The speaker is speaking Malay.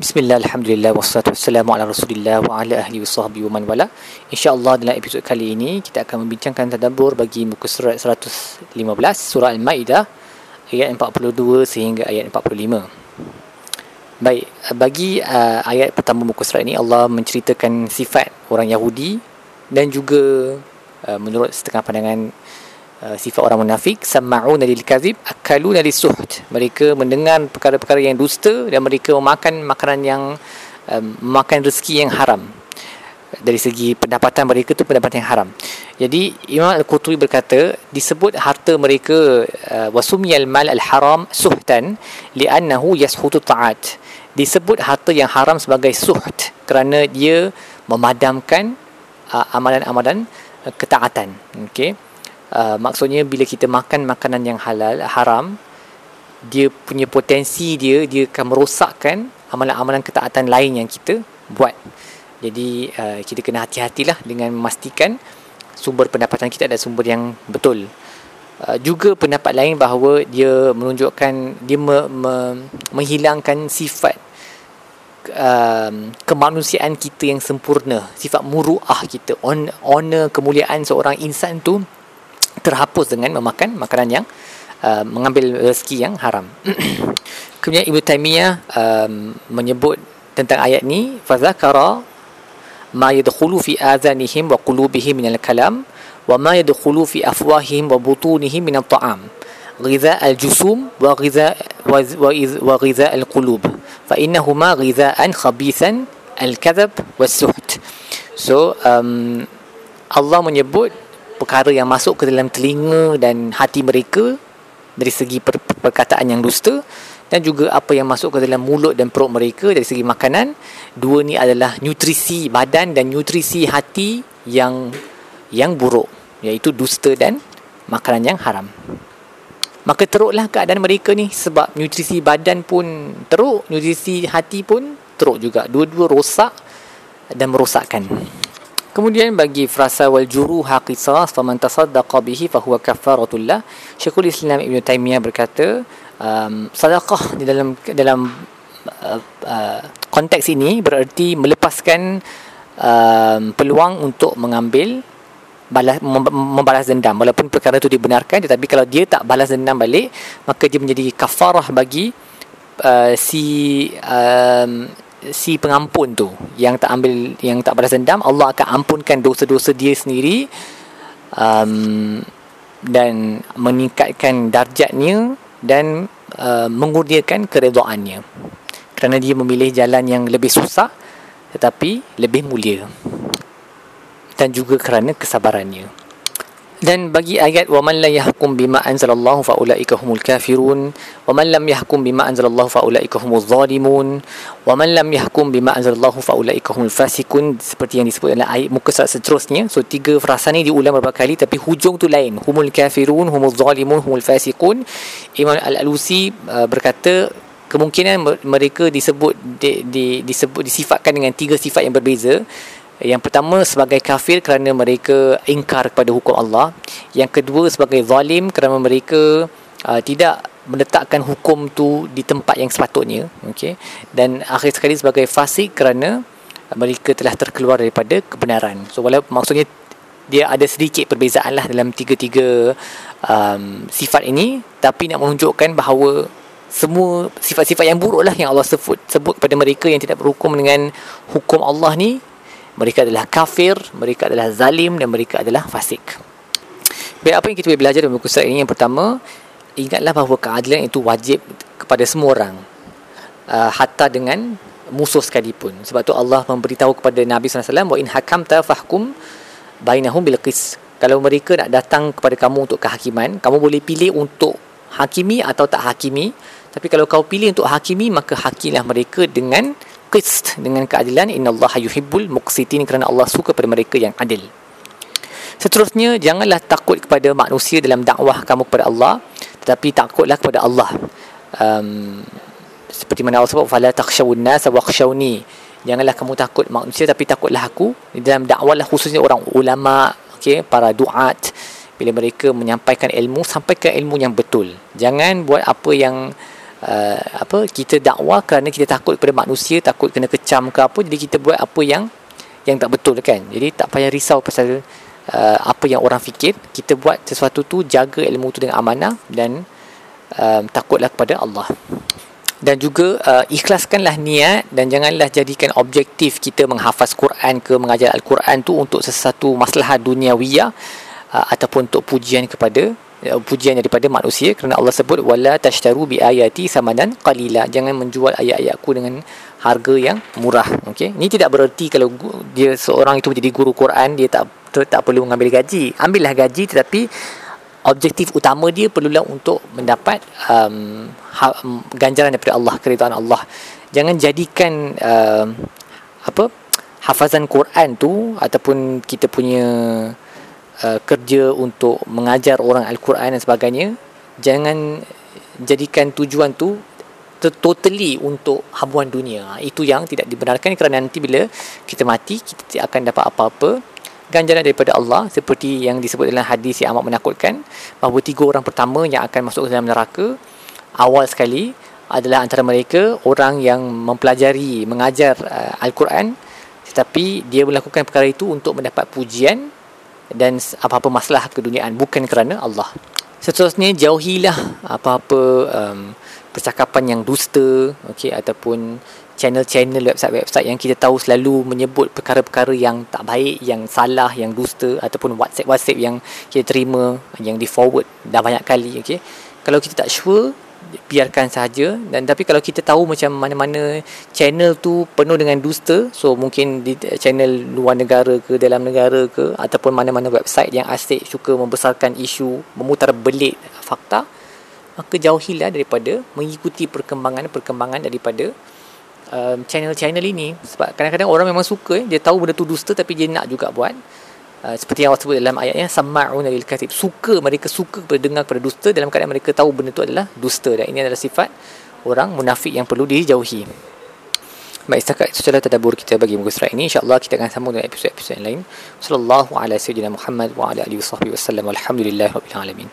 Bismillah, Alhamdulillah, wassalatu wassalamu ala rasulillah wa ala ahli wa sahbihi wa man wala. InsyaAllah dalam episod kali ini kita akan membincangkan tadabur bagi muka surat 115 surah Al-Ma'idah ayat 42 sehingga ayat 45 Baik, bagi uh, ayat pertama muka surat ini Allah menceritakan sifat orang Yahudi dan juga uh, menurut setengah pandangan Uh, sifat orang munafik sama'una lil kadhib akaluna lis suht mereka mendengar perkara-perkara yang dusta dan mereka memakan makanan yang um, makan rezeki yang haram. Dari segi pendapatan mereka tu pendapatan yang haram. Jadi Imam Al-Qurtubi berkata disebut harta mereka uh, wasumiyal mal al-haram suhtan li'annahu yashutu ta'at. Disebut harta yang haram sebagai suht kerana dia memadamkan uh, amalan-amalan uh, ketaatan. Okey uh, maksudnya bila kita makan makanan yang halal haram dia punya potensi dia dia akan merosakkan amalan-amalan ketaatan lain yang kita buat. Jadi uh, kita kena hati-hatilah dengan memastikan sumber pendapatan kita adalah sumber yang betul. Uh, juga pendapat lain bahawa dia menunjukkan dia me, me, menghilangkan sifat um, kemanusiaan kita yang sempurna sifat muruah kita honor kemuliaan seorang insan tu terhapus dengan memakan makanan yang uh, mengambil rezeki yang haram. Kemudian Ibnu Taimiyah um, menyebut tentang ayat ni fazakara ma yadkhulu fi adhanihim wa qulubihim min al-kalam wa ma yadkhulu fi afwahihim wa butunihim min at-ta'am ghidha al-jusum wa ghidha wa, wa ghidha al-qulub fa innahuma ghidha'an khabithan al-kadhab was-suht so um, Allah menyebut perkara yang masuk ke dalam telinga dan hati mereka dari segi per- perkataan yang dusta dan juga apa yang masuk ke dalam mulut dan perut mereka dari segi makanan. Dua ni adalah nutrisi badan dan nutrisi hati yang yang buruk iaitu dusta dan makanan yang haram. Maka teruklah keadaan mereka ni sebab nutrisi badan pun teruk nutrisi hati pun teruk juga. Dua-dua rosak dan merosakkan Kemudian bagi frasa wal juruha qisas faman tasaddaqa bihi fa huwa kafaratul lah. Syekhul Islam Ibn Taimiyah berkata, um, sedekah di dalam dalam uh, uh, konteks ini bererti melepaskan um, peluang untuk mengambil balas membalas dendam walaupun perkara itu dibenarkan tetapi kalau dia tak balas dendam balik maka dia menjadi kafarah bagi uh, si um, si pengampun tu yang tak ambil yang tak balas dendam Allah akan ampunkan dosa-dosa dia sendiri um, dan meningkatkan darjatnya dan uh, mengurniakan keredaannya kerana dia memilih jalan yang lebih susah tetapi lebih mulia dan juga kerana kesabarannya dan bagi ayat wa man la yahkum bima anzalallahu fa ulaika humul kafirun. Wa man lam yahkum bima anzalallahu fa ulaika humuz zalimun. Wa man lam yahkum bima anzalallahu fa ulaika humul fasikun. Seperti yang disebut dalam ayat muka surat seterusnya. So tiga frasa ni diulang beberapa kali tapi hujung tu lain. Humul kafirun humuz zalimun humul fasikun. Imam Al-Alusi uh, berkata kemungkinan mereka disebut di, di, disebut disifatkan dengan tiga sifat yang berbeza yang pertama sebagai kafir kerana mereka ingkar kepada hukum Allah. Yang kedua sebagai zalim kerana mereka uh, tidak meletakkan hukum tu di tempat yang sepatutnya. Okay. Dan akhir sekali sebagai fasik kerana mereka telah terkeluar daripada kebenaran. So walaupun maksudnya dia ada sedikit perbezaan lah dalam tiga-tiga um, sifat ini. Tapi nak menunjukkan bahawa semua sifat-sifat yang buruk lah yang Allah sebut, sebut kepada mereka yang tidak berhukum dengan hukum Allah ni mereka adalah kafir, mereka adalah zalim dan mereka adalah fasik. Baik, apa yang kita boleh belajar dalam buku surat ini? Yang pertama, ingatlah bahawa keadilan itu wajib kepada semua orang. Uh, hatta dengan musuh sekalipun. Sebab tu Allah memberitahu kepada Nabi SAW, wa in hakamta fahkum bainahum bil qis. Kalau mereka nak datang kepada kamu untuk kehakiman, kamu boleh pilih untuk hakimi atau tak hakimi. Tapi kalau kau pilih untuk hakimi, maka hakilah mereka dengan qist dengan keadilan. Innallaha yuhibbul muqsitin kerana Allah suka pada mereka yang adil. Seterusnya janganlah takut kepada manusia dalam dakwah kamu kepada Allah tetapi takutlah kepada Allah. Um, seperti mana Allah sebut fala takhshawun nas wakhshawni. Janganlah kamu takut manusia tapi takutlah aku. Dalam dakwah lah khususnya orang ulama okey para duat bila mereka menyampaikan ilmu sampaikan ilmu yang betul. Jangan buat apa yang uh, apa kita dakwah kerana kita takut kepada manusia takut kena kecam ke apa jadi kita buat apa yang yang tak betul kan. Jadi tak payah risau pasal uh, apa yang orang fikir. Kita buat sesuatu tu jaga ilmu tu dengan amanah dan um, takutlah kepada Allah. Dan juga uh, ikhlaskanlah niat dan janganlah jadikan objektif kita menghafaz Quran ke mengajar Al-Quran tu untuk sesuatu masalah duniawiyah uh, ataupun untuk pujian kepada pujian daripada manusia kerana Allah sebut wala tashtaru bi ayati samanan qalila. Jangan menjual ayat-ayatku dengan harga yang murah okey? Ini tidak bererti kalau dia seorang itu menjadi guru Quran dia tak tak perlu mengambil gaji. Ambillah gaji tetapi objektif utama dia perlulah untuk mendapat um, ha, ganjaran daripada Allah keridaan Allah. Jangan jadikan um, apa hafazan Quran tu ataupun kita punya uh, kerja untuk mengajar orang al-Quran dan sebagainya jangan jadikan tujuan tu totally untuk habuan dunia. Itu yang tidak dibenarkan kerana nanti bila kita mati kita akan dapat apa-apa. Ganjaran daripada Allah seperti yang disebut dalam hadis yang amat menakutkan bahawa tiga orang pertama yang akan masuk ke dalam neraka awal sekali adalah antara mereka orang yang mempelajari mengajar uh, Al-Quran tetapi dia melakukan perkara itu untuk mendapat pujian dan apa-apa masalah keduniaan bukan kerana Allah seterusnya jauhilah apa-apa um, percakapan yang dusta okay, ataupun channel-channel website-website yang kita tahu selalu menyebut perkara-perkara yang tak baik, yang salah, yang dusta ataupun WhatsApp-WhatsApp yang kita terima yang di forward dah banyak kali okey. Kalau kita tak sure biarkan saja. Dan tapi kalau kita tahu macam mana-mana channel tu penuh dengan dusta so mungkin di channel luar negara ke dalam negara ke ataupun mana-mana website yang asyik suka membesarkan isu memutar belit fakta maka jauhilah daripada mengikuti perkembangan-perkembangan daripada um, channel-channel ini. Sebab kadang-kadang orang memang suka eh, dia tahu benda tu dusta tapi dia nak juga buat uh, seperti yang Allah sebut dalam ayatnya sama'un lil katib suka mereka suka kepada dengar kepada dusta dalam keadaan mereka tahu benda tu adalah dusta dan ini adalah sifat orang munafik yang perlu dijauhi Baik, setakat itu sahaja tadabur kita bagi muka surat ini. InsyaAllah kita akan sambung dengan episod-episod yang lain. Sallallahu ala sayyidina Muhammad wa ala alihi alamin.